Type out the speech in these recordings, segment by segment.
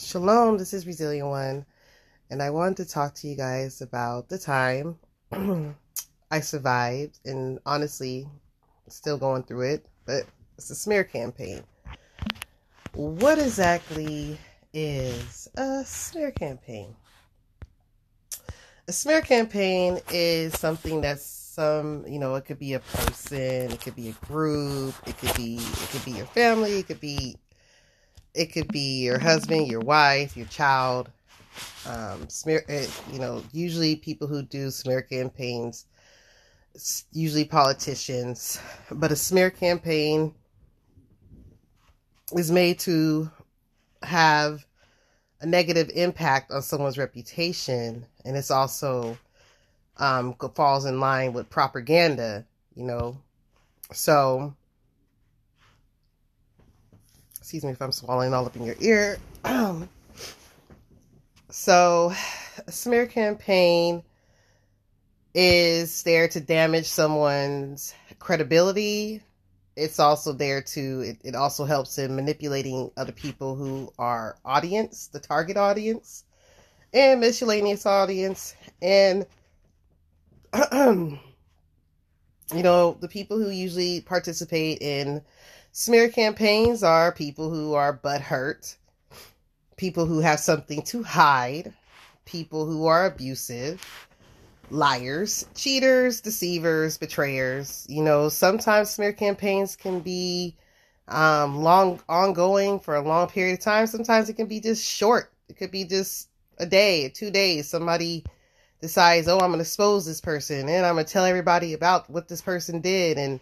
Shalom, this is Resilient One, and I wanted to talk to you guys about the time I survived, and honestly, still going through it, but it's a smear campaign. What exactly is a smear campaign? A smear campaign is something that's some, you know, it could be a person, it could be a group, it could be it could be your family, it could be it could be your husband, your wife, your child. Um, smear, eh, you know, usually people who do smear campaigns, usually politicians, but a smear campaign is made to have a negative impact on someone's reputation, and it's also um, falls in line with propaganda, you know. So excuse me if I'm swallowing all up in your ear. Um, so, a smear campaign is there to damage someone's credibility. It's also there to, it, it also helps in manipulating other people who are audience, the target audience, and miscellaneous audience. And, you know, the people who usually participate in Smear campaigns are people who are butthurt, people who have something to hide, people who are abusive, liars, cheaters, deceivers, betrayers. You know, sometimes smear campaigns can be um, long, ongoing for a long period of time. Sometimes it can be just short. It could be just a day, two days. Somebody decides, oh, I'm going to expose this person and I'm going to tell everybody about what this person did. And,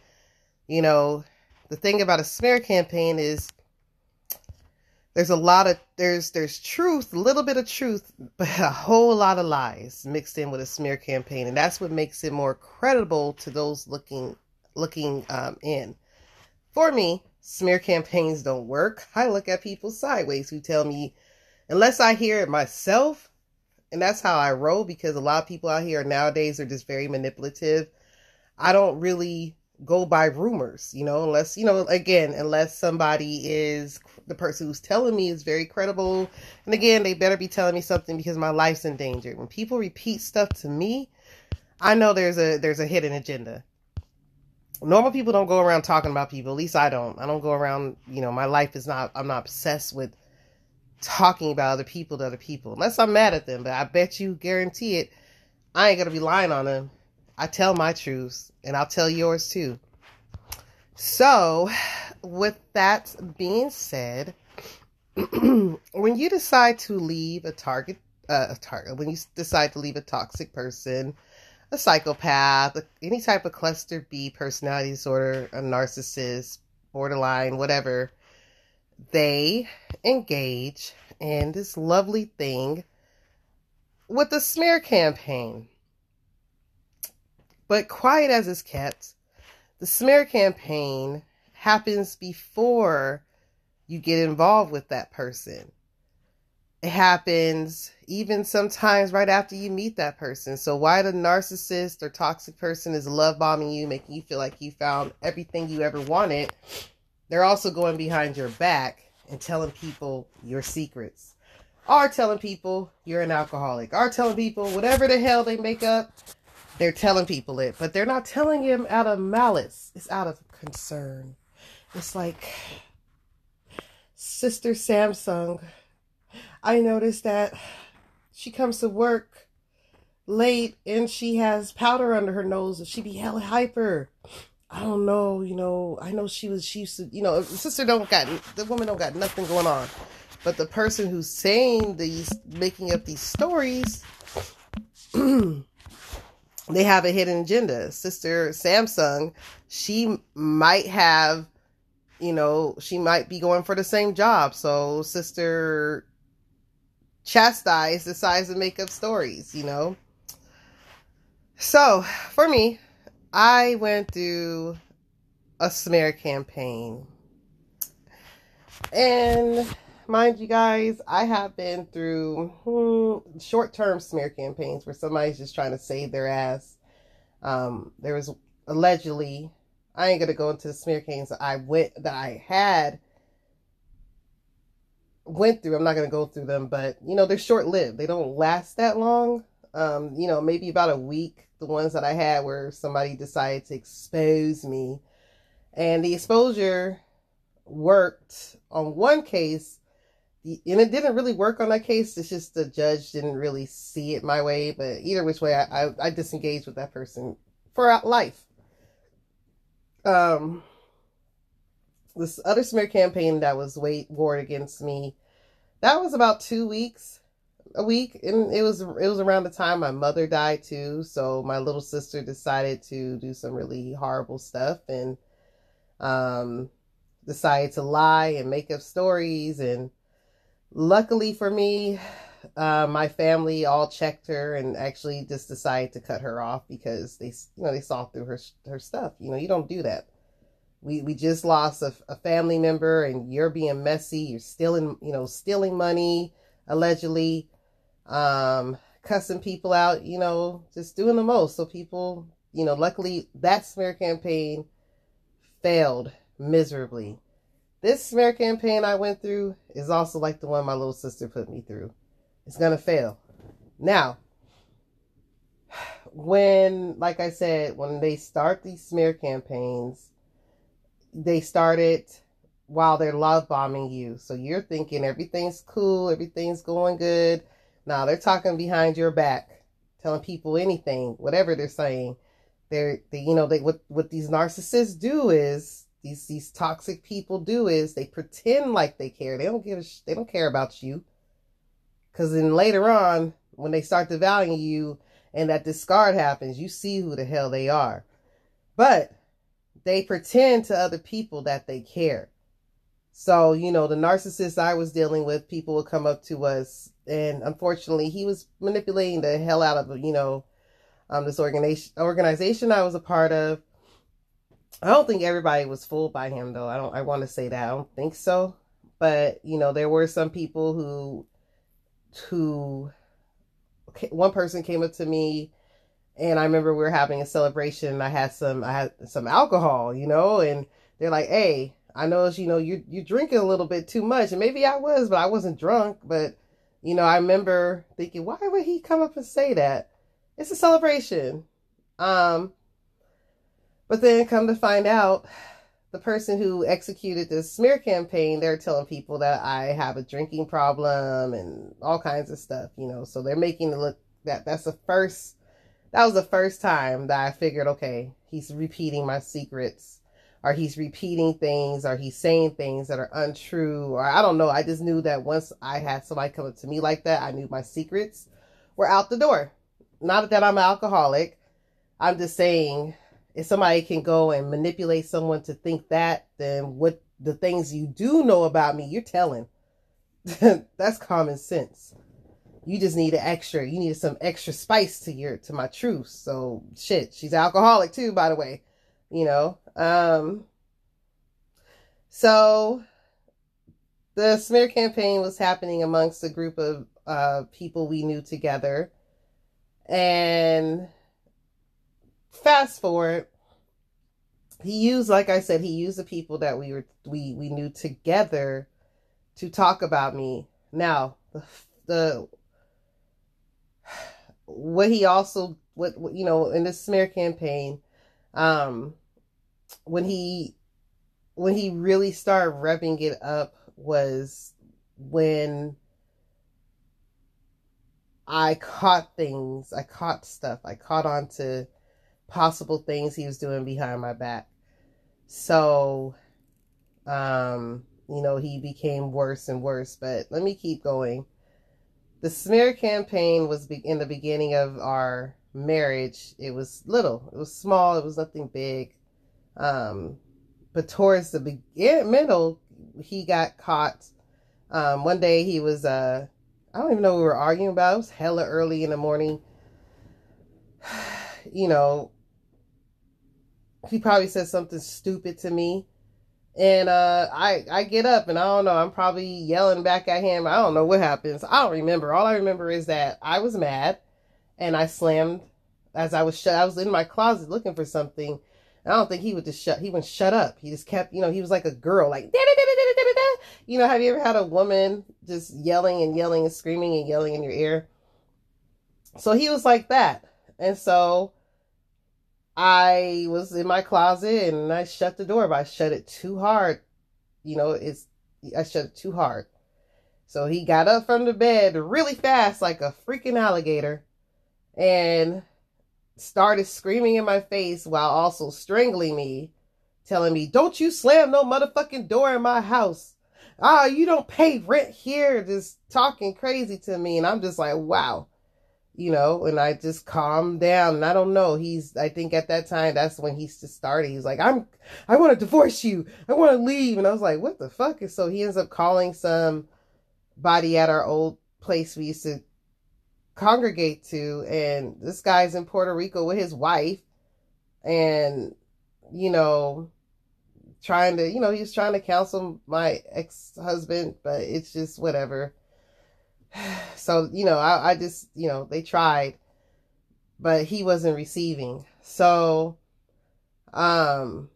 you know, the thing about a smear campaign is there's a lot of there's there's truth, a little bit of truth, but a whole lot of lies mixed in with a smear campaign, and that's what makes it more credible to those looking looking um, in. For me, smear campaigns don't work. I look at people sideways who tell me, unless I hear it myself, and that's how I roll because a lot of people out here nowadays are just very manipulative. I don't really go by rumors, you know, unless, you know, again, unless somebody is the person who's telling me is very credible. And again, they better be telling me something because my life's in danger. When people repeat stuff to me, I know there's a there's a hidden agenda. Normal people don't go around talking about people. At least I don't. I don't go around, you know, my life is not I'm not obsessed with talking about other people to other people. Unless I'm mad at them, but I bet you guarantee it I ain't gonna be lying on them I tell my truths and I'll tell yours too. So, with that being said, when you decide to leave a target, uh, a target, when you decide to leave a toxic person, a psychopath, any type of cluster B personality disorder, a narcissist, borderline, whatever, they engage in this lovely thing with the smear campaign. But quiet as is kept, the smear campaign happens before you get involved with that person. It happens even sometimes right after you meet that person. So why the narcissist or toxic person is love bombing you, making you feel like you found everything you ever wanted, they're also going behind your back and telling people your secrets. are telling people you're an alcoholic. are telling people whatever the hell they make up they're telling people it, but they're not telling him out of malice. It's out of concern. It's like Sister Samsung. I noticed that she comes to work late and she has powder under her nose. And she be hella hyper. I don't know, you know, I know she was she used to, you know, sister don't got the woman don't got nothing going on. But the person who's saying these making up these stories they have a hidden agenda. Sister Samsung, she might have, you know, she might be going for the same job. So Sister Chastise decides to make up stories, you know. So for me, I went through a smear campaign. And mind you guys, I have been through hmm, short term smear campaigns where somebody's just trying to save their ass. Um, there was allegedly, I ain't gonna go into the smear campaigns that I went that I had went through. I'm not going to go through them, but you know, they're short lived. They don't last that long. Um, you know, maybe about a week. The ones that I had where somebody decided to expose me, and the exposure worked on one case, and it didn't really work on that case. It's just the judge didn't really see it my way. But either which way, I I, I disengaged with that person for life. Um, this other smear campaign that was weight ward against me, that was about two weeks, a week, and it was it was around the time my mother died too. So my little sister decided to do some really horrible stuff and um decided to lie and make up stories and luckily for me uh, my family all checked her and actually just decided to cut her off because they you know they saw through her her stuff. You know you don't do that. We we just lost a, a family member and you're being messy. You're stealing you know stealing money allegedly um cussing people out you know just doing the most. So people you know luckily that smear campaign failed miserably this smear campaign i went through is also like the one my little sister put me through it's gonna fail now when like i said when they start these smear campaigns they started while they're love bombing you. So you're thinking everything's cool, everything's going good. Now they're talking behind your back, telling people anything, whatever they're saying. They're, they, you know, they what what these narcissists do is these these toxic people do is they pretend like they care. They don't give a sh- they don't care about you. Cause then later on, when they start devaluing you and that discard happens, you see who the hell they are. But they pretend to other people that they care. So, you know, the narcissist I was dealing with, people would come up to us, and unfortunately, he was manipulating the hell out of, you know, um, this organization organization I was a part of. I don't think everybody was fooled by him, though. I don't. I want to say that I don't think so, but you know, there were some people who, who, one person came up to me and I remember we were having a celebration. I had some, I had some alcohol, you know, and they're like, "Hey, I know, you know, you you're drinking a little bit too much." And maybe I was, but I wasn't drunk. But you know, I remember thinking, "Why would he come up and say that?" It's a celebration. Um, but then come to find out, the person who executed this smear campaign, they're telling people that I have a drinking problem and all kinds of stuff, you know. So they're making it look that that's the first that was the first time that I figured, okay, he's repeating my secrets, or he's repeating things, or he's saying things that are untrue, or I don't know. I just knew that once I had somebody come up to me like that, I knew my secrets were out the door. Not that I'm an alcoholic. I'm just saying if somebody can go and manipulate someone to think that, then what the things you do know about me, you're telling. That's common sense. You just need an extra you needed some extra spice to your to my truth. So shit she's alcoholic too by the way you know? Um so the smear campaign was happening amongst a group of uh people we knew together. And fast forward he used like i said he used the people that we were we we knew together to talk about me. Now the the what he also what, what you know in this smear campaign um when he when he really started revving it up was when I caught things, I caught stuff, I caught on to possible things he was doing behind my back. So, um, you know, he became worse and worse. But let me keep going the smear campaign was in the beginning of our marriage. It was little, it was small, it was nothing big. Um, but towards the beginning, middle, he got caught. Um, one day he was, uh, I don't even know what we were arguing about. It was hella early in the morning. you know, he probably said something stupid to me and uh, I I get up and I don't know. I'm probably yelling back at him. I don't know what happens. I don't remember. All I remember is that I was mad, and I slammed as I was shut. I was in my closet looking for something. I don't think he would just shut. He wouldn't shut up. He just kept, you know, he was like a girl, like? You know, have you ever had a woman just yelling and yelling and screaming and yelling in your ear? So he was like that. And so I was in my closet and I shut the door, but I shut it too hard. You know, it's I shut it too hard. So he got up from the bed really fast, like a freaking alligator, and started screaming in my face while also strangling me, telling me, Don't you slam no motherfucking door in my house. Ah, oh, you don't pay rent here, just talking crazy to me. And I'm just like, wow you know, and I just calmed down. And I don't know. He's, I think at that time, that's when he just started. He's like, I'm, I want to divorce you. I want to leave. And I was like, what the fuck? And so he ends up calling some body at our old place we used to congregate to. And this guy's in Puerto Rico with his wife. And, you know, trying to, you know, he was trying to counsel my ex husband, but it's just whatever so you know I, I just you know they tried but he wasn't receiving. So um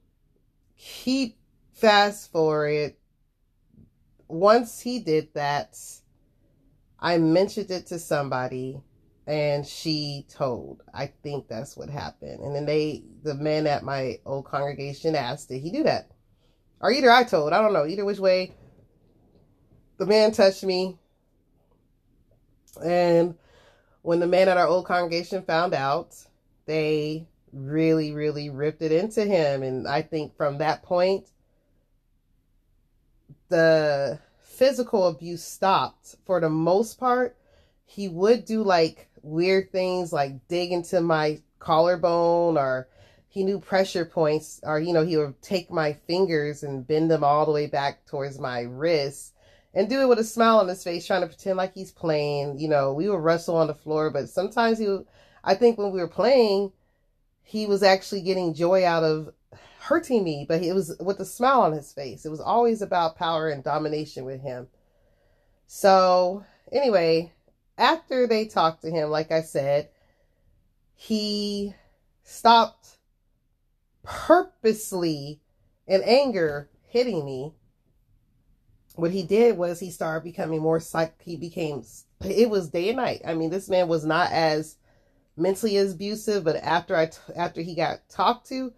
he fast forward. Once he did that i mentioned it to somebody and she told. I think that's what happened. And then they the men at my old congregation asked did he do that? Or either i told. I don't know. Either which way the man touched me and when the men at our old congregation found out, they really, really ripped it into him. And I think from that point, the physical abuse stopped for the most part. He would do like weird things like dig into my collarbone or he knew pressure points or you know he would take my fingers and bend them all the way back towards my wrist and do it with a smile on his face, trying to pretend like he's playing. You know, we would wrestle on the floor, but sometimes he, would, I think when we were playing, he was actually getting joy out of hurting me, but it was with a smile on his face. It was always about power and domination with him. So, anyway, after they talked to him, like I said, he stopped purposely in anger hitting me what he did was he started becoming more psych he became it was day and night. I mean this man was not as mentally abusive but after i after he got talked to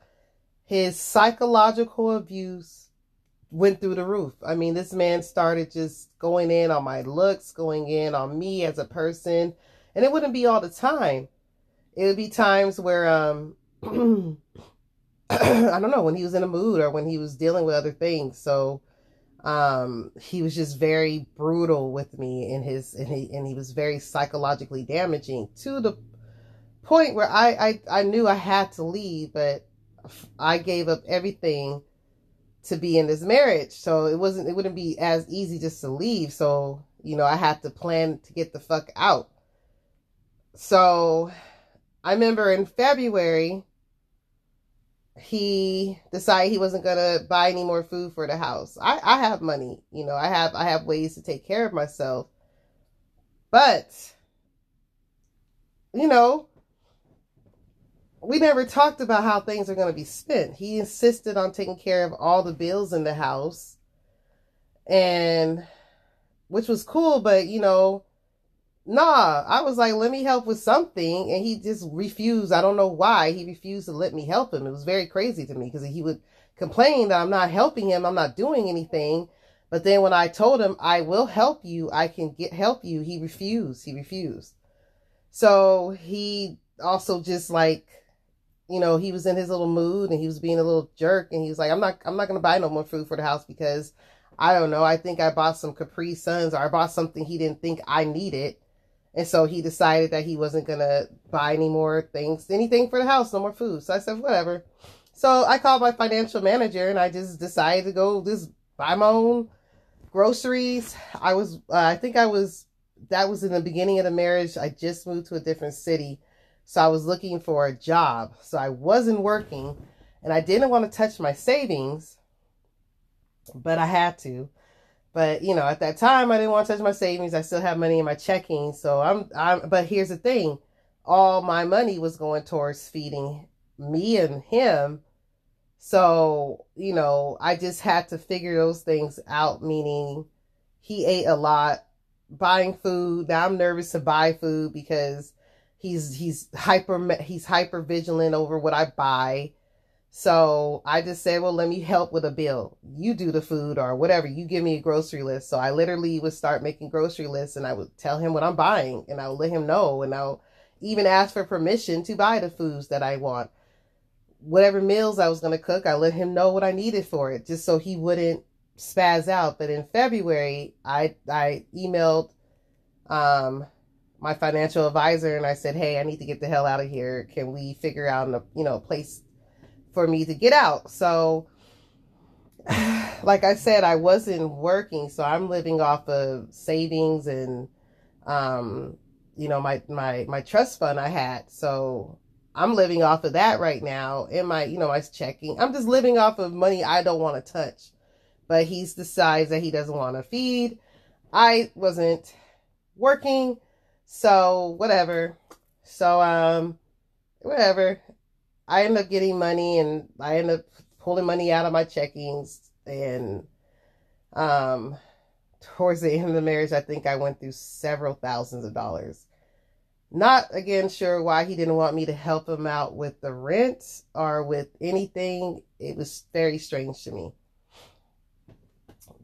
his psychological abuse went through the roof. I mean this man started just going in on my looks going in on me as a person. And it wouldn't be all the time. It would be times where um i don't know when he was in a mood or when he was dealing with other things. So um he was just very brutal with me in his and he and he was very psychologically damaging to the point where I, I I knew I had to leave but I gave up everything to be in this marriage. So it wasn't it wouldn't be as easy just to leave. So you know I had to plan to get the fuck out. So I remember in February he decided he wasn't gonna buy any more food for the house. I, I have money, you know, I have I have ways to take care of myself. But you know, we never talked about how things are gonna be spent. He insisted on taking care of all the bills in the house. And which was cool, but you know, nah, I was like, let me help with something. And he just refused. I don't know why he refused to let me help him. It was very crazy to me because he would complain that I'm not helping him. I'm not doing anything. But then when I told him, I will help you, I can get help you, he refused. He refused. So he also just like, you know, he was in his little mood and he was being a little jerk and he was like, I'm not, I'm not going to buy no more food for the house because I don't know. I think I bought some Capri Suns or I bought something he didn't think I needed and so he decided that he wasn't going to buy any more things, anything for the house, no more food. So I said, whatever. So I called my financial manager and I just decided to go just buy my own groceries. I was, uh, I think I was, that was in the beginning of the marriage. I just moved to a different city. So I was looking for a job. So I wasn't working and I didn't want to touch my savings, but I had to. But you know, at that time, I didn't want to touch my savings. I still have money in my checking, so I'm. I'm. But here's the thing: all my money was going towards feeding me and him. So, you know, I just had to figure those things out, meaning he ate a lot buying food. Now I'm nervous to buy food because he's he's hyper he's hyper vigilant over what I buy. So I just said, well, let me help with a bill. You do the food or whatever. You give me a grocery list. So I literally would start making grocery lists and I would tell him what I'm buying and I would let him know and I'll even ask for permission to buy the foods that I want. Whatever meals I was going to cook, I let him know what I needed for it just so he wouldn't spaz out. But in February, I I emailed um my financial advisor and I said, "Hey, I need to get the hell out of here. Can we figure out a you know place for me to get out?" So, like I said, I wasn't working, so I'm living off of savings and um you know my my my trust fund I had. So I'm living off of that right now in my you know my checking. I'm just living off of money I don't want to touch but he decides that he doesn't want to feed. I wasn't working, so whatever. So um, whatever. I end up getting money, and I end up pulling money out of my checkings, and um, towards the end of the marriage, I think I went through several thousands of dollars. Not again sure why he didn't want me to help him out with the rent or with anything. It was very strange to me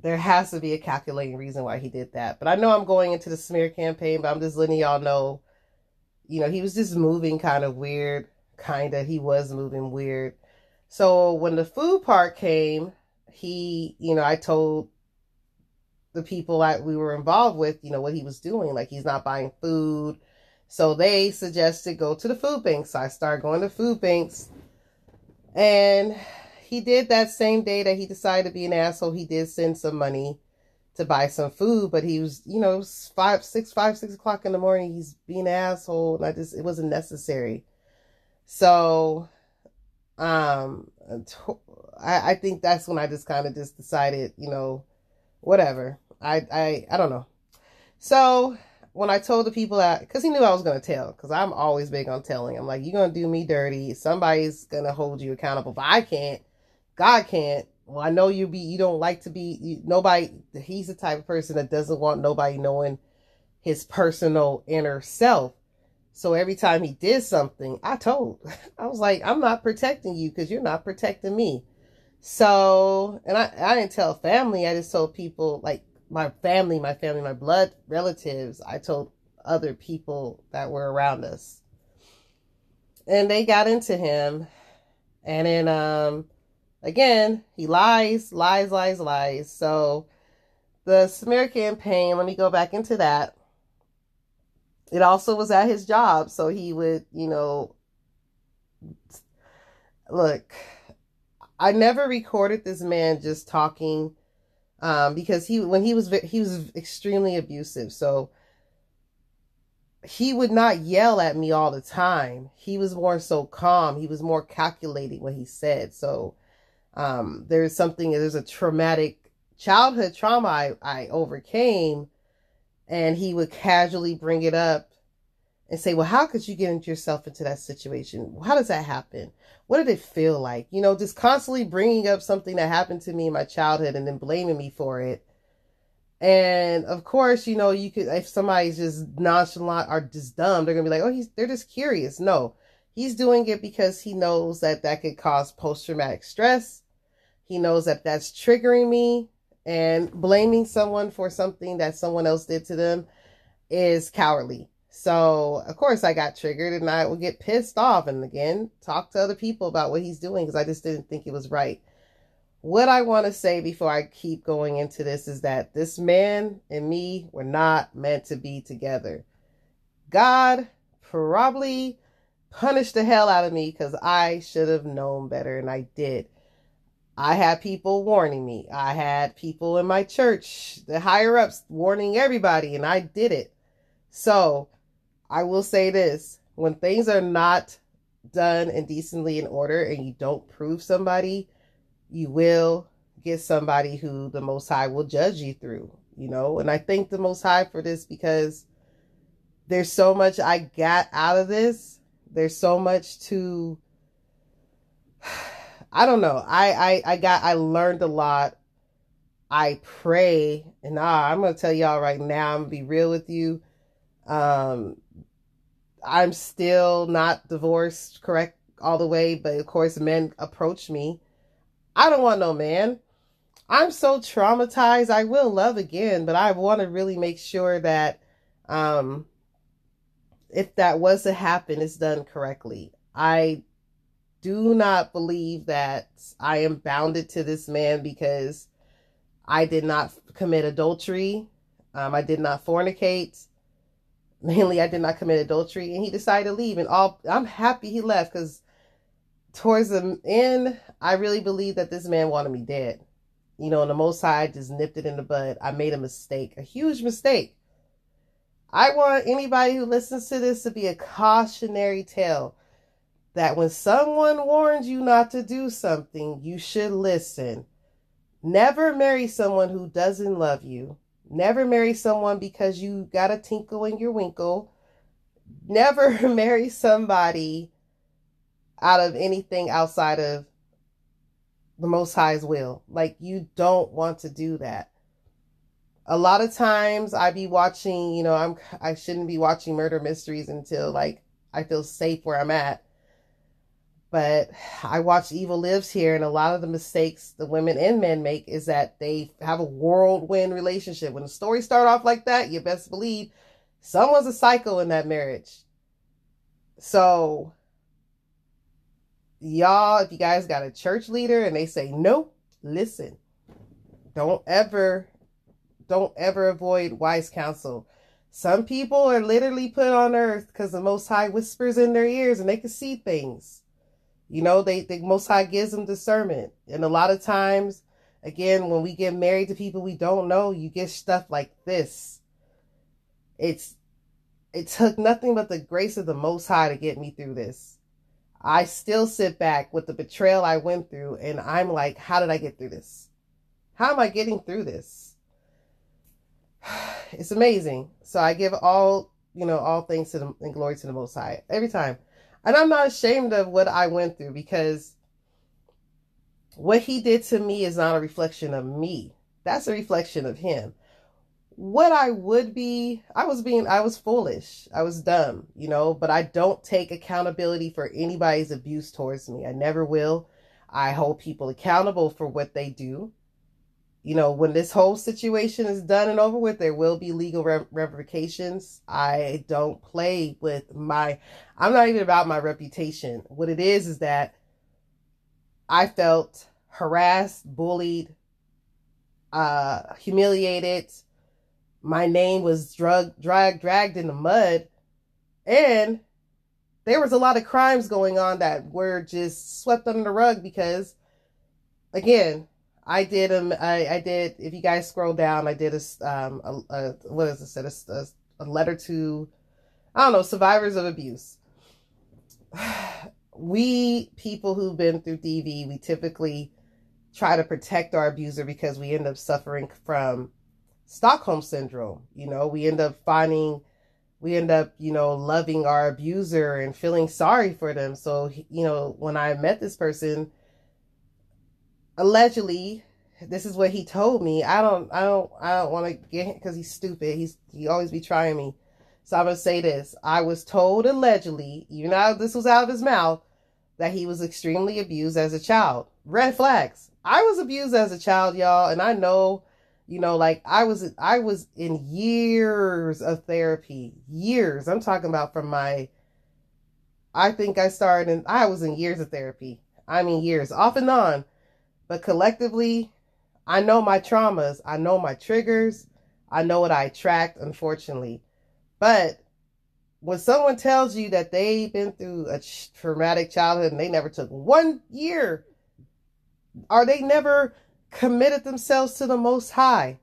there has to be a calculating reason why he did that. But I know I'm going into the smear campaign, but I'm just letting y'all know, you know, he was just moving kind of weird. Kind of, he was moving weird. So when the food part came, he, you know, I told the people that we were involved with, you know, what he was doing. Like he's not buying food. So they suggested go to the food banks. So I started going to food banks. And he did that same day that he decided to be an asshole. He did send some money to buy some food, but he was, you know, five, six, five, six o'clock in the morning. He's being an asshole, and I just it wasn't necessary. So, um, I I think that's when I just kind of just decided, you know, whatever. I I I don't know. So when I told the people that, because he knew I was going to tell, because I'm always big on telling. I'm like, you're going to do me dirty. Somebody's going to hold you accountable. If I can't, God can't. Well, I know you be you don't like to be you, nobody. He's the type of person that doesn't want nobody knowing his personal inner self. So every time he did something, I told. I was like, I'm not protecting you because you're not protecting me. So, and I, I didn't tell family. I just told people like my family, my family, my blood relatives. I told other people that were around us. And they got into him. And then, um, again, he lies, lies, lies, lies. So the smear campaign, let me go back into that. It also was at his job. So he would, you know, look, I never recorded this man just talking um, because he, when he was, he was extremely abusive. So he would not yell at me all the time. He was more so calm. He was more calculating what he said. So, um, there's something, there's a traumatic childhood trauma I, I overcame. And he would casually bring it up and say, well, how could you get yourself into that situation? How does that happen? What did it feel like? You know, just constantly bringing up something that happened to me in my childhood and then blaming me for it. And of course, you know, you could, if somebody's just nonchalant or just dumb, they're going to be like, oh, he's, they're just curious. No, he's doing it because he knows that that could cause post traumatic stress. He knows that that's triggering me and blaming someone for something that someone else did to them is cowardly. So, of course, I got triggered and I would get pissed off and again talk to other people about what he's doing because I just didn't think it was right. What I want to say before I keep going into this is that this man and me were not meant to be together. God probably punished the hell out of me because I should have known better and I did. I had people warning me. I had people in my church, the higher ups, warning everybody, and I did it. So I will say this when things are not done and decently in order and you don't prove somebody, you will get somebody who the Most High will judge you through, you know. And I thank the Most High for this because there's so much I got out of this. There's so much to I don't know. I, I, I got, I learned a lot. I pray, and nah, I'm going to tell y'all right now, I'm going to be real with you. Um, I'm still not divorced, correct, all the way, but of course, men approach me. I don't want no man. I'm so traumatized. I will love again, but I want to really make sure that um, if that was to happen, it's done correctly. I do not believe that I am bounded to this man because I did not commit adultery. Um, I did not fornicate. Mainly, I did not commit adultery, and he decided to leave. And all I'm happy he left because towards the end, I really believe that this man wanted me dead. You know, and the Most High just nipped it in the bud. I made a mistake, a huge mistake. I want anybody who listens to this to be a cautionary tale that when someone warns you not to do something, you should listen. Never marry someone who doesn't love you. Never marry someone because you got a tinkle in your winkle. Never marry somebody out of anything outside of the Most High's will. Like, you don't want to do that. A lot of times I be watching, you know, I'm, I shouldn't be watching murder mysteries until like I feel safe where I'm at. But I watch Evil Lives here, and a lot of the mistakes the women and men make is that they have a whirlwind relationship. When the story start off like that, you best believe someone's a psycho in that marriage. So y'all, if you guys got a church leader and they say no, listen. Don't ever, don't ever avoid wise counsel. Some people are literally put on earth because the Most High whispers in their ears and they can see things. You know, they the Most High gives them discernment, and a lot of times, again, when we get married to people we don't know, you get stuff like this. It's it took nothing but the grace of the Most High to get me through this. I still sit back with the betrayal I went through and I'm like, how did I get through this? How am I getting through this? It's amazing. So I give all, you know, all thanks to the and glory to the Most High every time. And I'm not ashamed of what I went through because what he did to me is not a reflection of me. That's a reflection of him what I would be, I was being, I was foolish. I was dumb, you know, but I don't take accountability for anybody's abuse towards me. I never will. I hold people accountable for what they do. You know, when this whole situation is done and over with, there will be legal ramifications. I don't play with my, I'm not even about my reputation. What it is, is that I felt harassed, bullied, uh, humiliated, my name was drug drag dragged in the mud and there was a lot of crimes going on that were just swept under the rug because again i did um i, I did if you guys scroll down i did a um a, a what is it a, a, a letter to i don't know survivors of abuse we people who've been through dv we typically try to protect our abuser because we end up suffering from Stockholm syndrome. You know, we end up finding, we end up, you know, loving our abuser and feeling sorry for them. So, you know, when I met this person, allegedly, this is what he told me. I don't, I don't, I don't want to get him because he's stupid. He's, he always be trying me. So I'm gonna say this. I was told allegedly, even though this was out of his mouth, that he was extremely abused as a child. Red flags. I was abused as a child, y'all, and I know you know like i was i was in years of therapy years i'm talking about from my i think i started and i was in years of therapy i mean years off and on but collectively i know my traumas i know my triggers i know what i attract unfortunately but when someone tells you that they've been through a traumatic childhood and they never took one year or they never committed themselves to the Most High.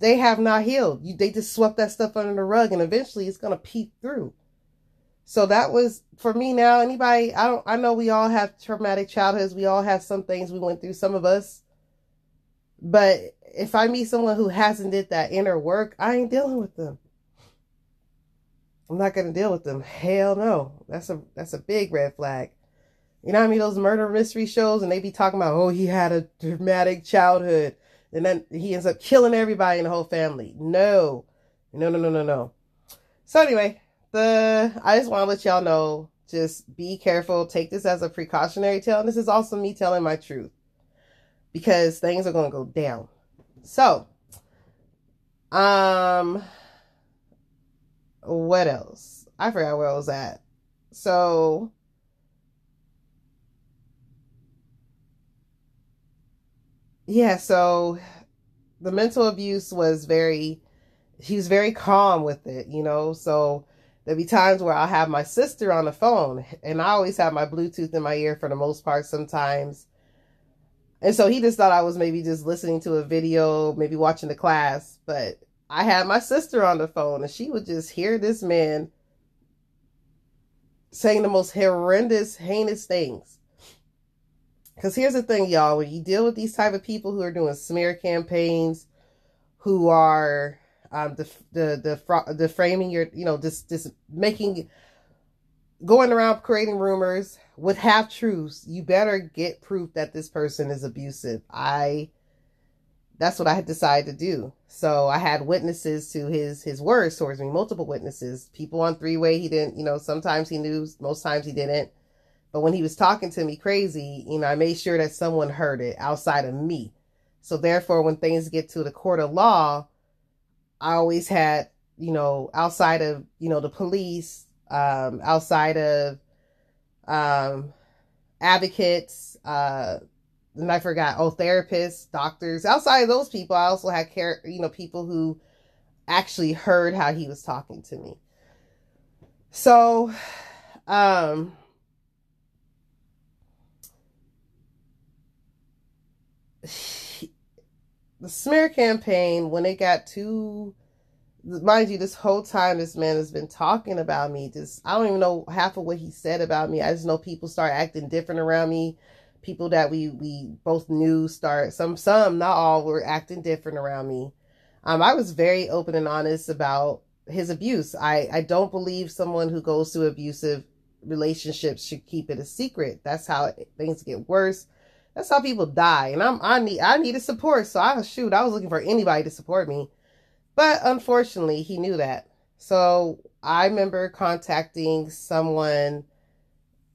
They have not healed. They just swept that stuff under the rug, and eventually it's going to peek through. So that was for me. Now, anybody, I don't, I know we all have traumatic childhoods. We all have some things we went through. Some of us, but if I meet someone who hasn't did that inner work, I ain't dealing with them. I'm not to deal with them. Hell no. That's a that's a big red flag. You know what I mean? Those murder mystery shows, and they be talking about, oh, he had a dramatic childhood, and then he ends up killing everybody in the whole family. No, no, no, no, no, no. So anyway, the I just want to let y'all know, just be careful. Take this as a precautionary tale. And this is also me telling my truth because things are going to go down. So, um, what else? I forgot where I was at. So, yeah, so the mental abuse was very, he was very calm with it, you know. So, there'll be times where I'll have my sister on the phone, and I always have my Bluetooth in my ear for the most part sometimes. And so he just thought I was maybe just listening to a video, maybe watching the class, but I had my sister on the phone and she would just hear this man saying the most horrendous, heinous things. Because here's the thing, y'all, when you deal with these type of people who are doing smear campaigns, who are um, the the the the framing your, you know, just just making, going around creating rumors with half truths, you better get proof that this person is abusive. I that's what I had decided to do. So I had witnesses to his his words towards me, multiple witnesses, people on three way. He didn't, you know, sometimes he knew, most times he didn't. But when he was talking to me crazy, you know, I made sure that someone heard it outside of me. So therefore, when things get to the court of law, I always had, you know, outside of, you know, the police, um, outside of um, advocates, uh, and I forgot, oh, therapists, doctors. Outside of those people, I also had care, you know, people who actually heard how he was talking to me. So, um, the smear campaign, when it got too, mind you, this whole time this man has been talking about me. Just I don't even know half of what he said about me. I just know people start acting different around me people that we we both knew start some some not all were acting different around me um i was very open and honest about his abuse i i don't believe someone who goes through abusive relationships should keep it a secret that's how things get worse that's how people die and i'm i need i needed support so i shoot i was looking for anybody to support me but unfortunately he knew that so i remember contacting someone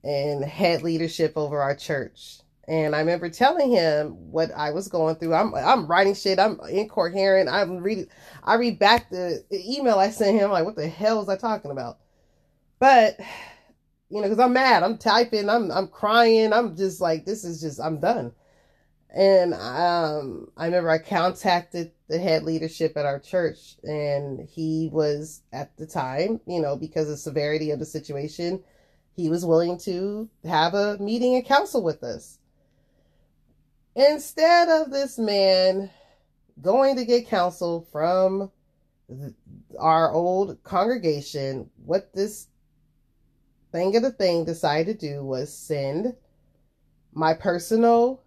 and head leadership over our church. And I remember telling him what I was going through. I'm I'm writing shit. I'm incoherent. I'm reading. I read back the email I sent him. Like, what the hell was I talking about? But you know, because I'm mad. I'm typing. I'm I'm crying. I'm just like, this is just. I'm done. And um, I remember I contacted the head leadership at our church, and he was at the time, you know, because of severity of the situation he was willing to have a meeting and counsel with us. Instead of this man going to get counsel from our old congregation, what this thing of the thing decided to do was send my personal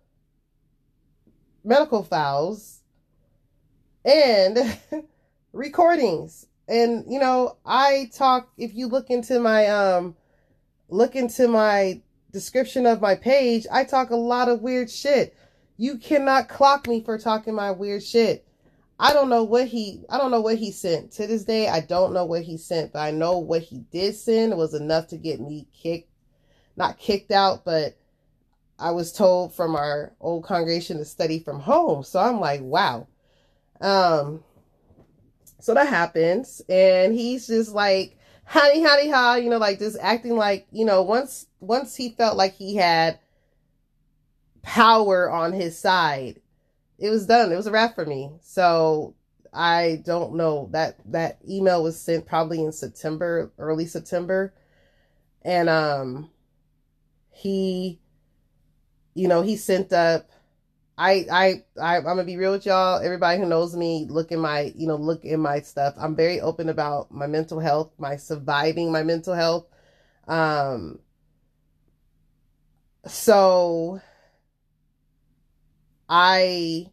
medical files and recordings. And you know, I talk if you look into my um look into my description of my page, I talk a lot of weird shit. You cannot clock me for talking my weird shit. I don't know what he I don't know what he sent. To this day, I don't know what he sent, but I know what he did send was enough to get me kicked not kicked out, but I was told from our old congregation to study from home. So I'm like, wow. Um so that happens and he's just like honey, honey, ha, you know, like just acting like, you know, once once he felt like he had power on his side, it was done. It was a wrap for me. So I don't know that that email was sent probably in September, early September, and um, he, you know, he sent up I, I, I, I'm gonna be real with y'all. Everybody who knows me, look in my, you know, look in my stuff. I'm very open about my mental health, my surviving my mental health. Um, so I,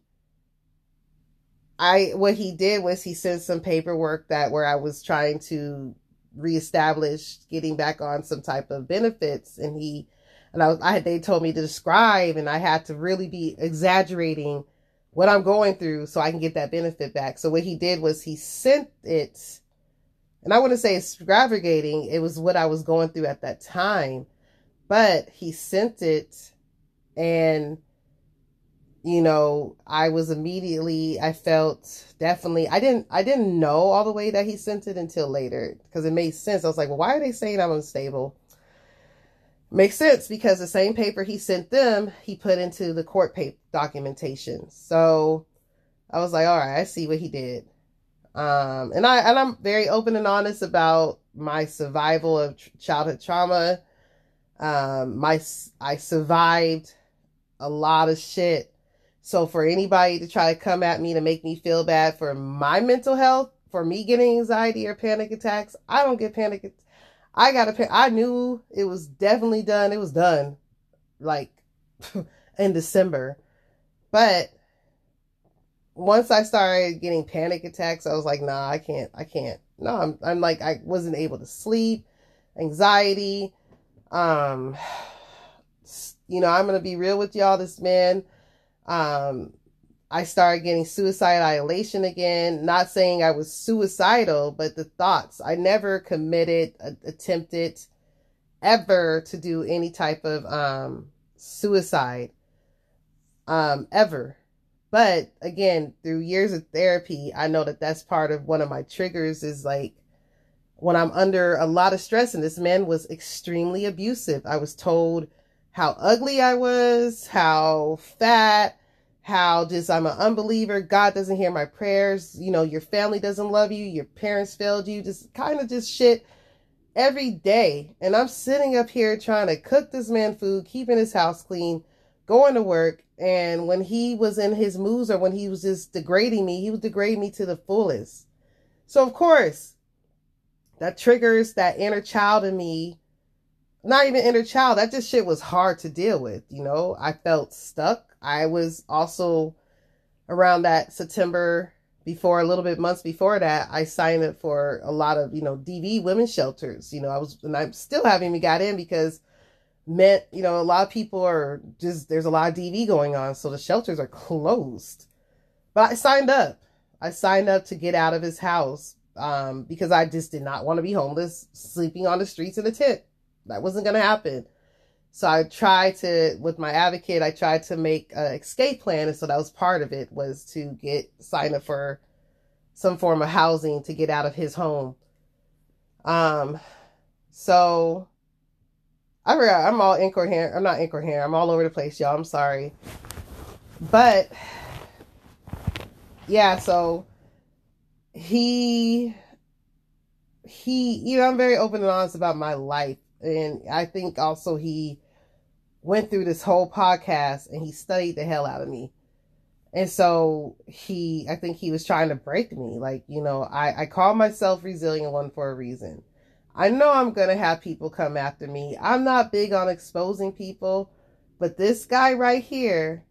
I, what he did was he sent some paperwork that where I was trying to reestablish getting back on some type of benefits and he and I I had, they told me to describe and I had to really be exaggerating what I'm going through so I can get that benefit back. So what he did was he sent it, and I wouldn't say extravagating, it was what I was going through at that time, but he sent it and you know, I was immediately, I felt definitely, I didn't, I didn't know all the way that he sent it until later because it made sense. I was like, well, why are they saying I'm unstable? Makes sense because the same paper he sent them, he put into the court paper documentation. So I was like, all right, I see what he did. Um, and I, and I'm very open and honest about my survival of childhood trauma. Um, my, I survived a lot of shit. So for anybody to try to come at me to make me feel bad for my mental health, for me getting anxiety or panic attacks, I don't get panic I got a I knew it was definitely done. It was done like in December. But once I started getting panic attacks, I was like, nah, I can't. I can't. No, I'm I'm like I wasn't able to sleep, anxiety. Um you know, I'm to be real with y'all this man um I started getting suicide ideation again. Not saying I was suicidal, but the thoughts. I never committed, attempted ever to do any type of um, suicide, um, ever. But again, through years of therapy, I know that that's part of one of my triggers is like when I'm under a lot of stress. And this man was extremely abusive. I was told how ugly I was, how fat how just I'm an unbeliever. God doesn't hear my prayers. You know, your family doesn't love you. Your parents failed you. Just kind of just shit every day. And I'm sitting up here trying to cook this man food, keeping his house clean, going to work. And when he was in his moods or when he was just degrading me, he was degrading me to the fullest. So, of course, that triggers that inner child in me. Not even inner child. That just shit was hard to deal with. You know, I felt stuck. I was also around that September before a little bit months before that, I signed up for a lot of, you know, DV women's shelters. You know, I was, and I'm still having me got in because meant, you know, a lot of people are just, there's a lot of DV going on. So the shelters are closed. But I signed up. I signed up to get out of his house um, because I just did not want to be homeless, sleeping on the streets in a tent. That wasn't going to happen. So I tried to, with my advocate, I tried to make an escape plan. And so that was part of it was to get sign up for some form of housing to get out of his home. Um, so I forgot, I'm all incoherent. I'm not incoherent. I'm all over the place, y'all. I'm sorry. But yeah, so he, he, you know, I'm very open and honest about my life. And I think also he went through this whole podcast and he studied the hell out of me. And so he, I think he was trying to break me. Like, you know, I, I call myself resilient one for a reason. I know I'm going to have people come after me. I'm not big on exposing people, but this guy right here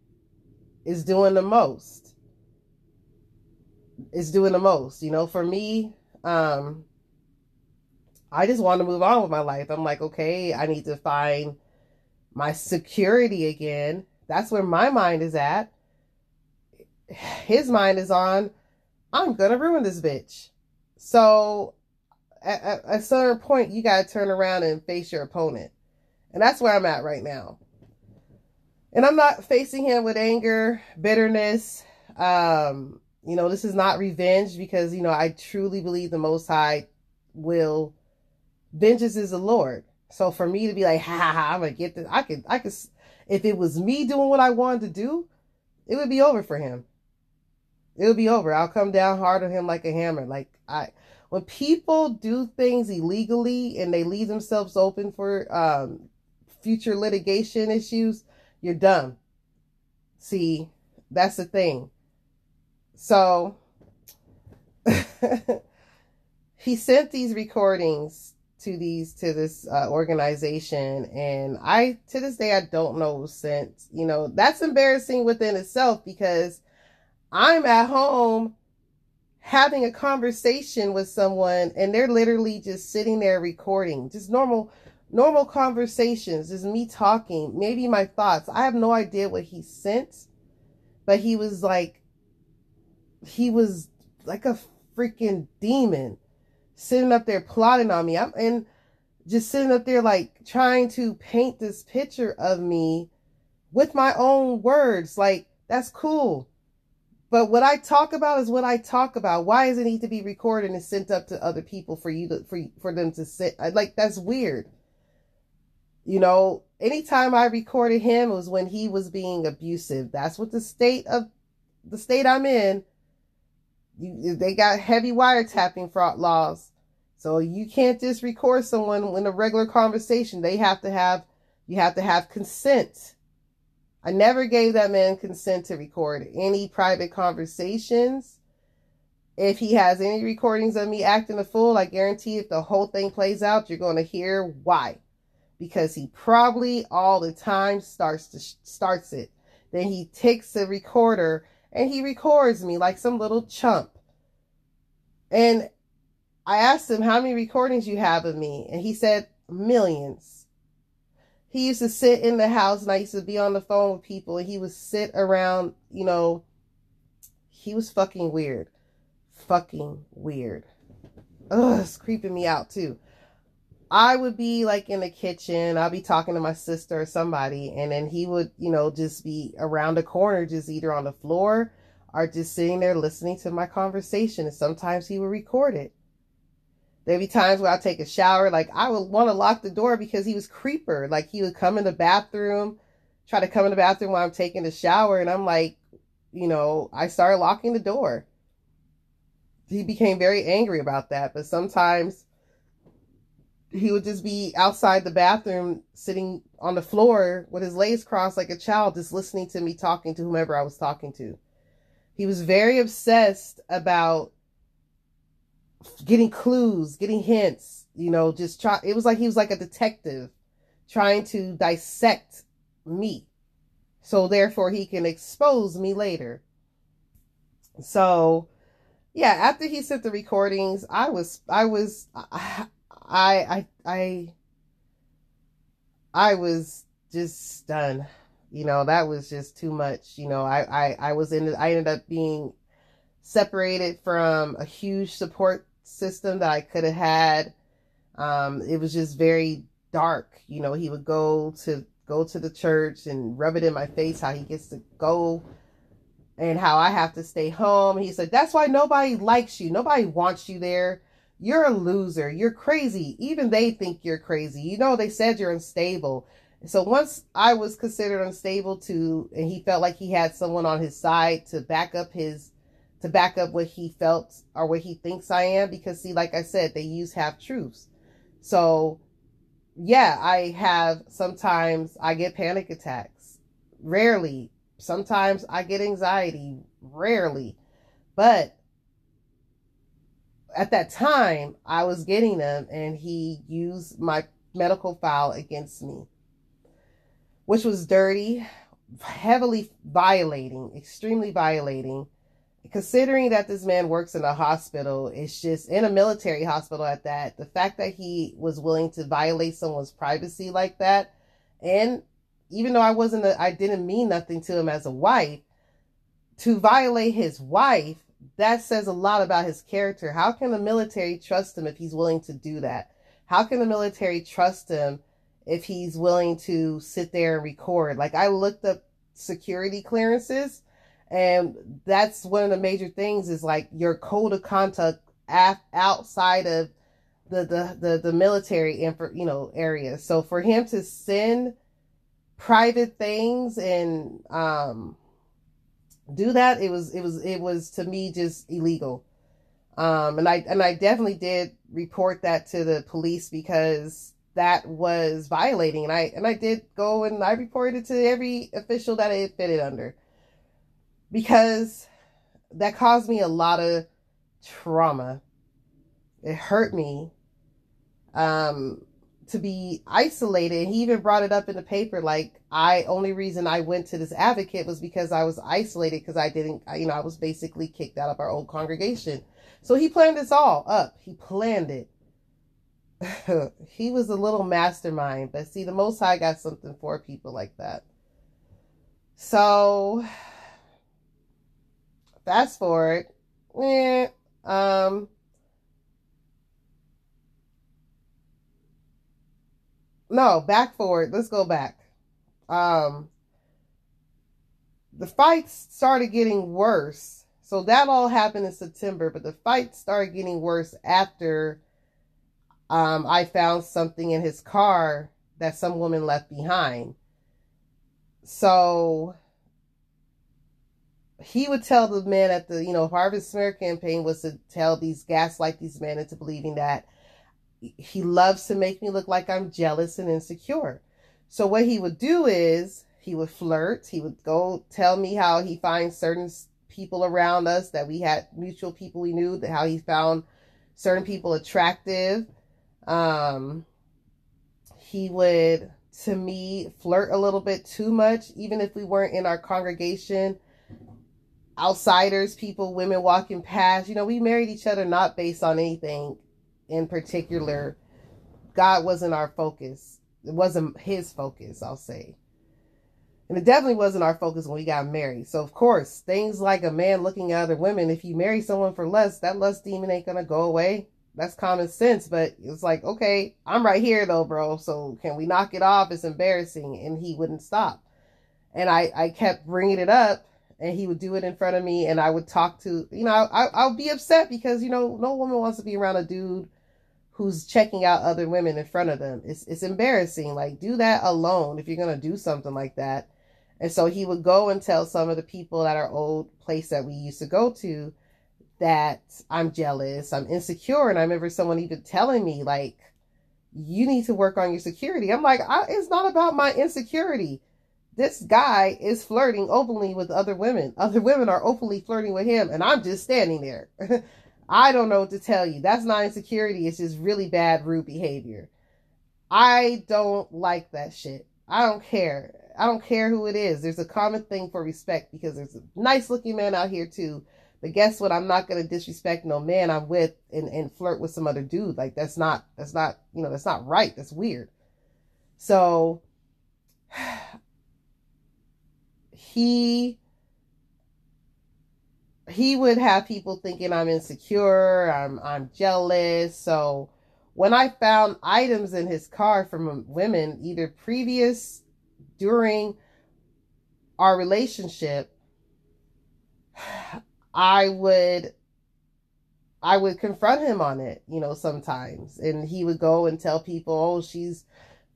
is doing the most. Is doing the most. You know, for me, um, I just want to move on with my life. I'm like, okay, I need to find my security again. That's where my mind is at. His mind is on, I'm gonna ruin this bitch. So at, at a certain point, you gotta turn around and face your opponent. And that's where I'm at right now. And I'm not facing him with anger, bitterness. Um, you know, this is not revenge because, you know, I truly believe the Most High will, vengeance is the Lord. So for me to be like, ha ha ha, I'm gonna get this, I could, I could, if it was me doing what I wanted to do, it would be over for him. It would be over. I'll come down hard on him like a hammer. Like I, when people do things illegally and they leave themselves open for um, future litigation issues, you're dumb. See, that's the thing. So he sent these recordings to these to this uh, organization and i to this day i don't know since you know that's embarrassing within itself because i'm at home having a conversation with someone and they're literally just sitting there recording just normal normal conversations, is me talking, maybe my thoughts. I have no idea what he sent, but he was like, he was like a freaking demon sitting up there plotting on me. I'm and just sitting up there like trying to paint this picture of me with my own words. Like, that's cool. But what I talk about is what I talk about. Why does it need to be recorded and sent up to other people for you to for for them to sit? Like that's weird. You know, anytime I recorded him was when he was being abusive. That's what the state of the state I'm in. You, they got heavy wiretapping fraud laws. So you can't just record someone in a regular conversation. They have to have you have to have consent. I never gave that man consent to record any private conversations. If he has any recordings of me acting a fool, I guarantee if the whole thing plays out, you're going to hear why. Because he probably all the time starts to starts it. Then he takes the recorder and he records me like some little chump. And I asked him how many recordings you have of me, and he said millions he used to sit in the house and I used to be on the phone with people and he would sit around, you know, he was fucking weird. Fucking weird. Ugh, it's creeping me out too. I would be like in the kitchen, I'll be talking to my sister or somebody, and then he would, you know, just be around the corner, just either on the floor or just sitting there listening to my conversation. And sometimes he would record it. There'd be times where I'd take a shower. Like I would want to lock the door because he was creeper. Like he would come in the bathroom, try to come in the bathroom while I'm taking a shower. And I'm like, you know, I started locking the door. He became very angry about that. But sometimes he would just be outside the bathroom sitting on the floor with his legs crossed like a child, just listening to me talking to whomever I was talking to. He was very obsessed about getting clues, getting hints, you know, just try it was like he was like a detective trying to dissect me. So therefore he can expose me later. So yeah, after he sent the recordings, I was I was I I I I I was just stunned. You know, that was just too much. You know, I I I was in I ended up being separated from a huge support system that I could have had. Um, it was just very dark. You know, he would go to go to the church and rub it in my face how he gets to go and how I have to stay home. He said, That's why nobody likes you. Nobody wants you there. You're a loser. You're crazy. Even they think you're crazy. You know, they said you're unstable. So once I was considered unstable to, and he felt like he had someone on his side to back up his to back up what he felt or what he thinks I am because see like I said they use half truths. So yeah, I have sometimes I get panic attacks. Rarely. Sometimes I get anxiety. Rarely. But at that time, I was getting them and he used my medical file against me, which was dirty, heavily violating, extremely violating considering that this man works in a hospital, it's just in a military hospital at that. The fact that he was willing to violate someone's privacy like that, and even though I wasn't, I didn't mean nothing to him as a wife, to violate his wife, that says a lot about his character. How can the military trust him if he's willing to do that? How can the military trust him if he's willing to sit there and record? Like I looked up security clearances and that's one of the major things is like your code of conduct outside of the the the, the military for you know area so for him to send private things and um do that it was it was it was to me just illegal. Um and i and i definitely did report that to the police because that was violating and i and i did go and i reported to every official that it fitted under. Because that caused me a lot of trauma. It hurt me. Um, to be isolated. He even brought it up in the paper like I only reason I went to this advocate was because I was isolated because I didn't you know I was basically kicked out of our old congregation. So he planned this all up. He planned it. he was a little mastermind, but see, the Most High got something for people like that. So, fast forward, eh, um, no, back forward. Let's go back. Um, the fights started getting worse. So that all happened in September, but the fights started getting worse after um, I found something in his car that some woman left behind. So he would tell the men at the, you know, Harvest Smear campaign was to tell these, gaslight these men into believing that he loves to make me look like I'm jealous and insecure. So what he would do is he would flirt. He would go tell me how he finds certain people around us that we had mutual people we knew, that how he found certain people attractive. Um, he would, to me, flirt a little bit too much, even if we weren't in our congregation. Outsiders, people, women walking past, you know, we married each other not based on anything in particular. God wasn't our focus. It wasn't his focus, I'll say. And it definitely wasn't our focus when we got married. So, of course, things like a man looking at other women, if you marry someone for less, that lust demon ain't going to go away that's common sense, but it's like, okay, I'm right here though, bro. So can we knock it off? It's embarrassing. And he wouldn't stop. And I, I kept bringing it up and he would do it in front of me and I would talk to, you know, I, I'll be upset because, you know, no woman wants to be around a dude who's checking out other women in front of them. It's, it's embarrassing. Like do that alone if you're going to do something like that. And so he would go and tell some of the people at our old place that we used to go to, that I'm jealous, I'm insecure. And I remember someone even telling me, like, you need to work on your security. I'm like, it's not about my insecurity. This guy is flirting openly with other women. Other women are openly flirting with him, and I'm just standing there. I don't know what to tell you. That's not insecurity. It's just really bad, rude behavior. I don't like that shit. I don't care. I don't care who it is. There's a common thing for respect because there's a nice looking man out here too but guess what? I'm not gonna disrespect no man I'm with and, and flirt with some other dude. Like that's not that's not you know that's not right. That's weird. So he he would have people thinking I'm insecure, I'm I'm jealous. So when I found items in his car from women, either previous, during our relationship, I would I would confront him on it, you know, sometimes. And he would go and tell people, oh, she's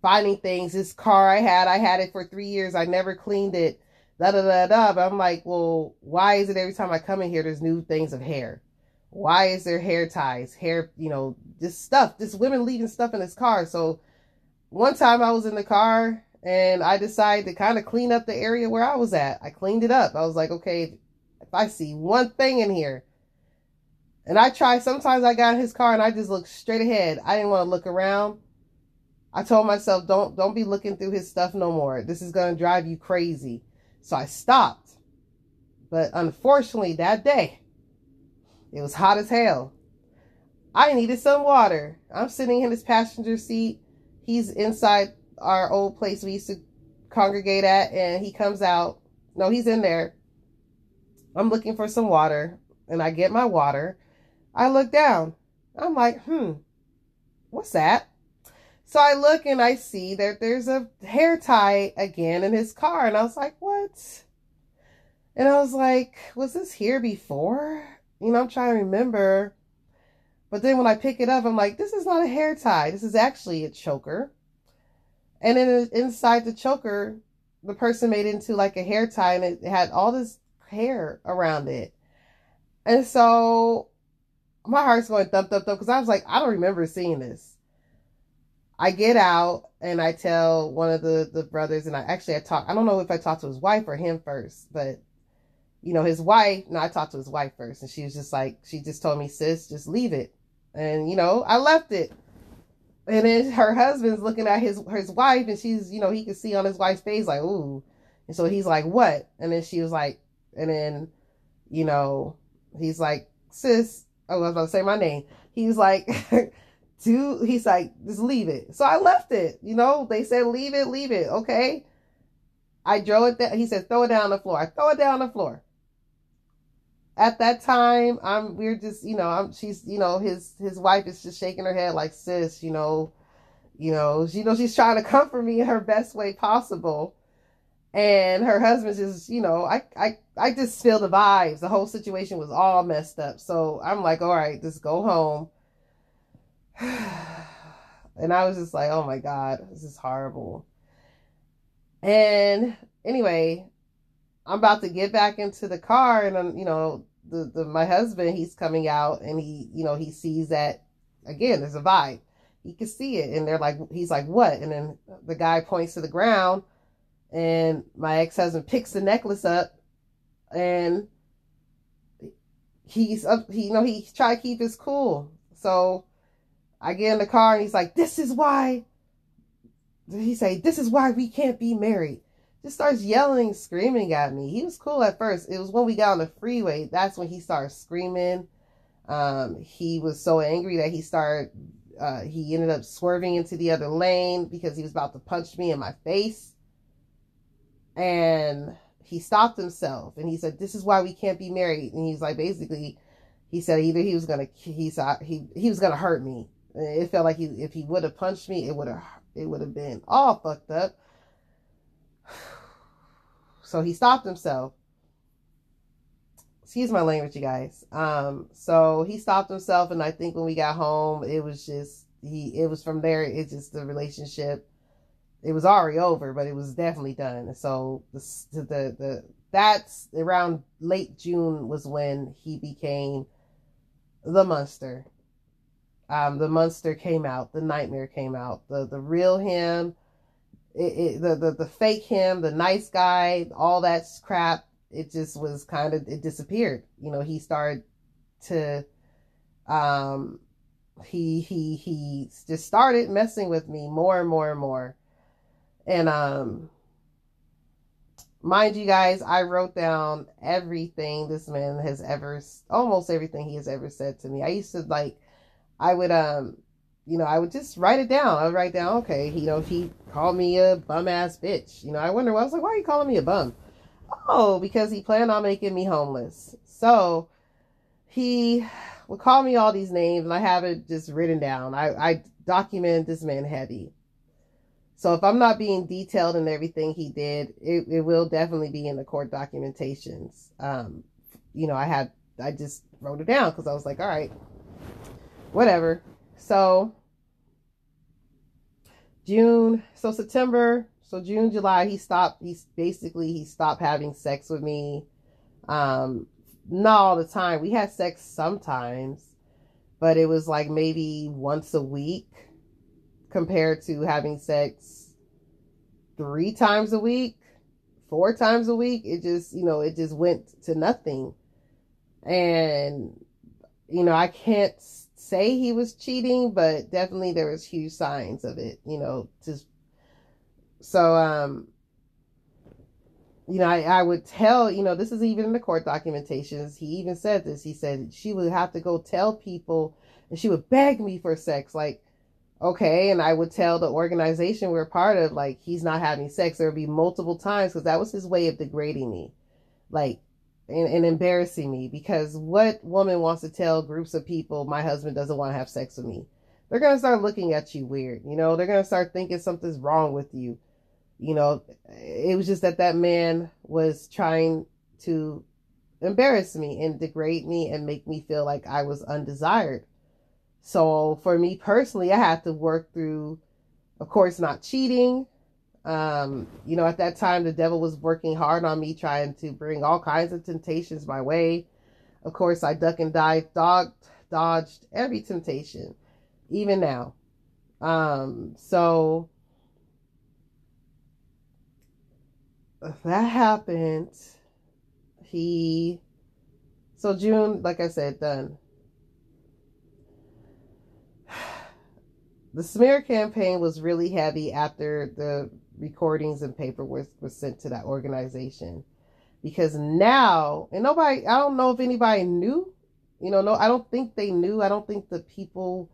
finding things. This car I had, I had it for three years. I never cleaned it. Da da da da. But I'm like, well, why is it every time I come in here, there's new things of hair? Why is there hair ties, hair, you know, this stuff, this women leaving stuff in his car. So one time I was in the car and I decided to kind of clean up the area where I was at. I cleaned it up. I was like, okay, if I see one thing in here, and I try, sometimes I got in his car and I just look straight ahead. I didn't want to look around. I told myself, don't, don't be looking through his stuff no more. This is going to drive you crazy. So I stopped. But unfortunately, that day, it was hot as hell. I needed some water. I'm sitting in his passenger seat. He's inside our old place we used to congregate at, and he comes out. No, he's in there. I'm looking for some water and I get my water. I look down. I'm like, hmm, what's that? So I look and I see that there's a hair tie again in his car. And I was like, what? And I was like, was this here before? You know, I'm trying to remember. But then when I pick it up, I'm like, this is not a hair tie. This is actually a choker. And then inside the choker, the person made into like a hair tie and it had all this hair around it. And so my heart's going thump, thump, thump because I was like, I don't remember seeing this. I get out and I tell one of the, the brothers, and I actually I talk. I don't know if I talked to his wife or him first, but you know, his wife, no, I talked to his wife first, and she was just like, she just told me, sis, just leave it. And, you know, I left it. And then her husband's looking at his his wife, and she's, you know, he can see on his wife's face, like, ooh. And so he's like, what? And then she was like, and then, you know, he's like, sis, oh, I was about to say my name. He's like, do he's like, just leave it. So I left it. You know, they said leave it, leave it. Okay. I drove it down. He said, throw it down the floor. I throw it down the floor. At that time, I'm we're just, you know, I'm she's, you know, his his wife is just shaking her head like, sis, you know, you know, you know, she's trying to comfort me in her best way possible. And her husband's just, you know, I I I just feel the vibes. The whole situation was all messed up. So I'm like, all right, just go home and I was just like, oh my God, this is horrible. And anyway, I'm about to get back into the car and I'm, you know, the, the my husband, he's coming out and he, you know, he sees that again, there's a vibe. He can see it. And they're like, he's like, what? And then the guy points to the ground and my ex-husband picks the necklace up and he's up, he, you know, he tried to keep his cool. So I get in the car and he's like, this is why, he say, this is why we can't be married. Just starts yelling, screaming at me. He was cool at first. It was when we got on the freeway. That's when he started screaming. Um, he was so angry that he started, uh, he ended up swerving into the other lane because he was about to punch me in my face. And he stopped himself and he said, this is why we can't be married. And he's like, basically, he said either he was going to, he he was going to hurt me it felt like he, if he would have punched me, it would have it would have been all fucked up. So he stopped himself. Excuse my language, you guys. Um, so he stopped himself, and I think when we got home, it was just he. It was from there. It's just the relationship. It was already over, but it was definitely done. So the the the that's around late June was when he became the monster um, the monster came out, the nightmare came out, the the real him, it, it, the, the the fake him, the nice guy, all that crap. It just was kind of it disappeared. You know, he started to, um, he he he just started messing with me more and more and more, and um, mind you guys, I wrote down everything this man has ever, almost everything he has ever said to me. I used to like I would um you know, I would just write it down. I would write down, okay, you know, he called me a bum ass bitch, you know, I wonder, I was like, why are you calling me a bum? Oh, because he planned on making me homeless. So he would call me all these names and I have it just written down. I, I document this man heavy. So if I'm not being detailed in everything he did, it, it will definitely be in the court documentations. Um, you know, I had, I just wrote it down because I was like, all right, whatever. So June, so September, so June, July, he stopped. He's basically he stopped having sex with me. Um, not all the time. We had sex sometimes, but it was like maybe once a week compared to having sex three times a week, four times a week. It just, you know, it just went to nothing. And, you know, I can't say he was cheating, but definitely there was huge signs of it, you know, just so um you know, I, I would tell, you know, this is even in the court documentations. He even said this. He said she would have to go tell people and she would beg me for sex. Like, okay. And I would tell the organization we're part of, like, he's not having sex. There would be multiple times because that was his way of degrading me. Like, and, and embarrassing me because what woman wants to tell groups of people my husband doesn't want to have sex with me? They're going to start looking at you weird. You know, they're going to start thinking something's wrong with you. You know, it was just that that man was trying to embarrass me and degrade me and make me feel like I was undesired. So for me personally, I had to work through, of course, not cheating, um, you know, at that time, the devil was working hard on me, trying to bring all kinds of temptations my way. Of course, I duck and dive, dodged, dodged every temptation, even now. Um, so that happened. He, so June, like I said, done. The smear campaign was really heavy after the recordings and paperwork was sent to that organization because now and nobody i don't know if anybody knew you know no i don't think they knew i don't think the people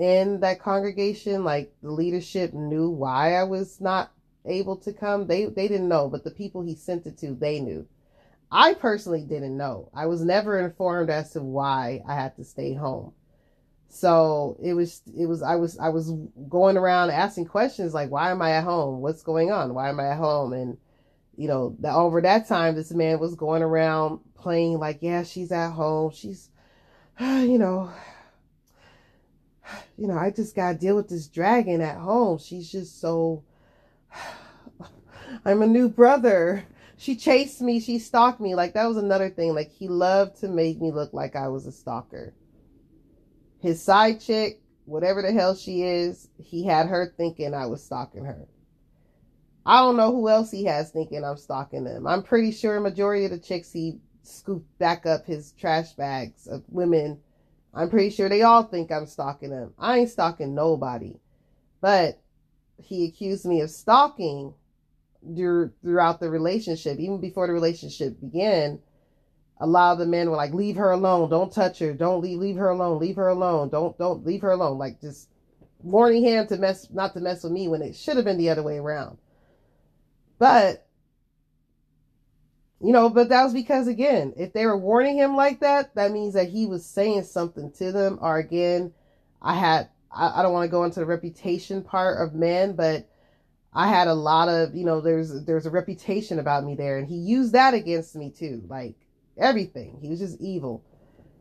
in that congregation, like the leadership knew why I was not able to come. They they didn't know, but the people he sent it to, they knew. I personally didn't know. I was never informed as to why I had to stay home. So it was it was I was I was going around asking questions like why am I at home? What's going on? Why am I at home? And you know, that over that time this man was going around playing like, yeah, she's at home. She's you know, you know, I just got to deal with this dragon at home. She's just so. I'm a new brother. She chased me. She stalked me. Like, that was another thing. Like, he loved to make me look like I was a stalker. His side chick, whatever the hell she is, he had her thinking I was stalking her. I don't know who else he has thinking I'm stalking them. I'm pretty sure majority of the chicks he scooped back up his trash bags of women I'm pretty sure they all think I'm stalking them. I ain't stalking nobody. But he accused me of stalking throughout the relationship, even before the relationship began. A lot of the men were like, "Leave her alone. Don't touch her. Don't leave. Leave her alone. Leave her alone. Don't don't leave her alone." Like just warning him to mess, not to mess with me when it should have been the other way around. But you know, but that was because again, if they were warning him like that, that means that he was saying something to them. Or again, I had I, I don't want to go into the reputation part of men, but I had a lot of, you know, there's there's a reputation about me there, and he used that against me too. Like everything. He was just evil.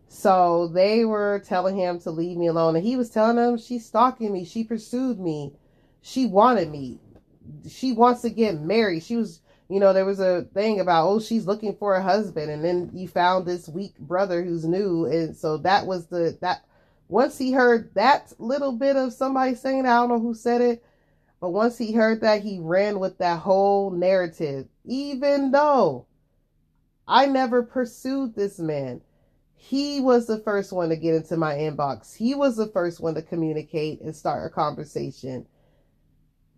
So they were telling him to leave me alone, and he was telling them she's stalking me, she pursued me, she wanted me, she wants to get married. She was you know, there was a thing about, oh, she's looking for a husband. And then you found this weak brother who's new. And so that was the, that, once he heard that little bit of somebody saying, I don't know who said it, but once he heard that, he ran with that whole narrative, even though I never pursued this man. He was the first one to get into my inbox. He was the first one to communicate and start a conversation.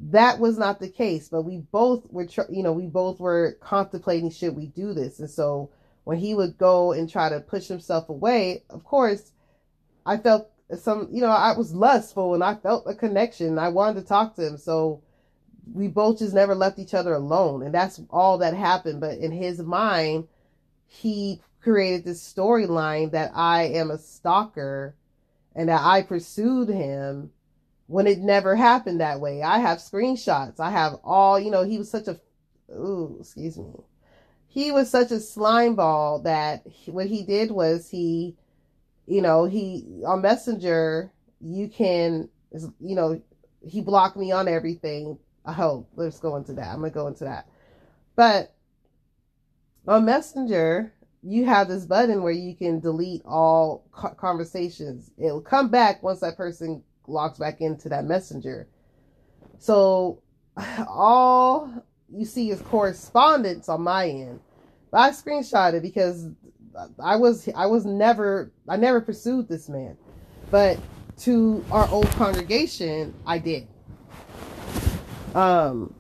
That was not the case but we both were you know we both were contemplating should we do this? And so when he would go and try to push himself away of course i felt some you know i was lustful and i felt a connection i wanted to talk to him. So we both just never left each other alone. And that's all that happened. But in his mind he created this storyline that i am a stalker and that i pursued him when it never happened that way. I have screenshots. I have all, you know, he was such a, ooh, excuse me. He was such a slime ball that he, what he did was he, you know, he, on Messenger, you can, you know, he blocked me on everything. I hope. Let's go into that. I'm going to go into that. But on Messenger, you have this button where you can delete all conversations. It'll come back once that person logs back into that messenger. So all you see is correspondence on my end. But I screenshot it because I was I was never I never pursued this man. But to our old congregation, I did. Um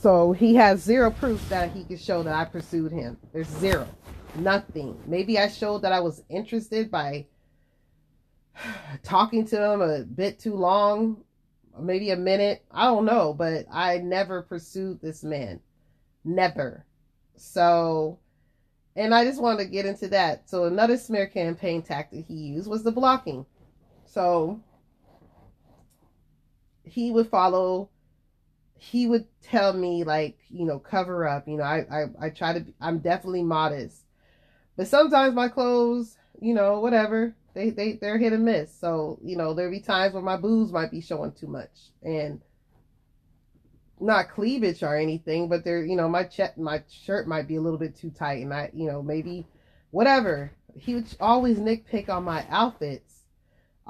so he has zero proof that he can show that I pursued him. There's zero. Nothing. Maybe I showed that I was interested by talking to him a bit too long, maybe a minute. I don't know, but I never pursued this man. Never. So, and I just wanted to get into that. So, another smear campaign tactic he used was the blocking. So, he would follow, he would tell me, like, you know, cover up. You know, I, I, I try to, I'm definitely modest. But sometimes my clothes, you know, whatever, they they they're hit and miss. So you know there'll be times where my boobs might be showing too much and not cleavage or anything, but they're you know my check my shirt might be a little bit too tight, and I you know maybe whatever. He would always nitpick on my outfits,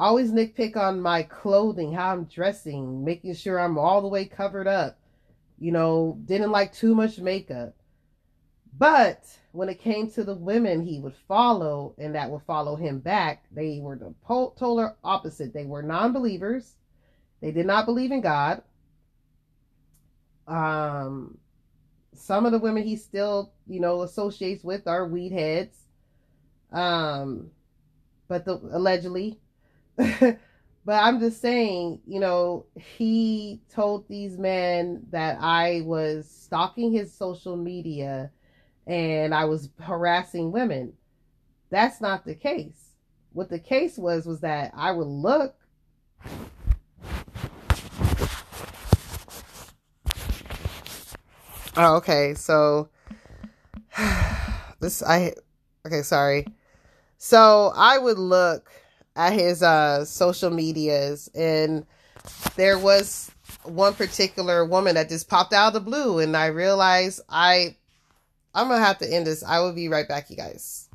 always nitpick on my clothing, how I'm dressing, making sure I'm all the way covered up. You know, didn't like too much makeup. But when it came to the women he would follow and that would follow him back, they were the polar opposite. They were non believers, they did not believe in God. Um, some of the women he still, you know, associates with are weed heads. Um, but the allegedly, but I'm just saying, you know, he told these men that I was stalking his social media and I was harassing women. That's not the case. What the case was was that I would look Oh, okay. So this I okay, sorry. So I would look at his uh social medias and there was one particular woman that just popped out of the blue and I realized I I'm gonna have to end this. I will be right back, you guys.